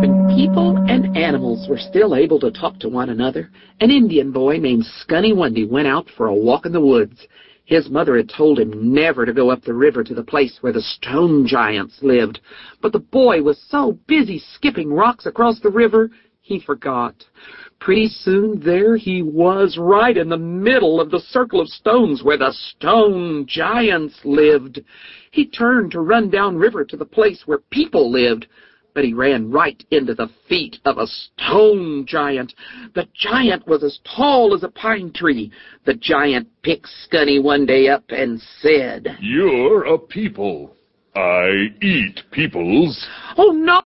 When people and animals were still able to talk to one another, an Indian boy named Skunee Wundee went out for a walk in the woods. His mother had told him never to go up the river to the place where the stone giants lived, but the boy was so busy skipping rocks across the river, he forgot. Pretty soon there he was, right in the middle of the circle of stones where the stone giants lived. He turned to run down river to the place where people lived, but he ran right into the feet of a stone giant. The giant was as tall as a pine tree. The giant picked Skunee Wundee up and said, You're a people. I eat peoples. Oh, no!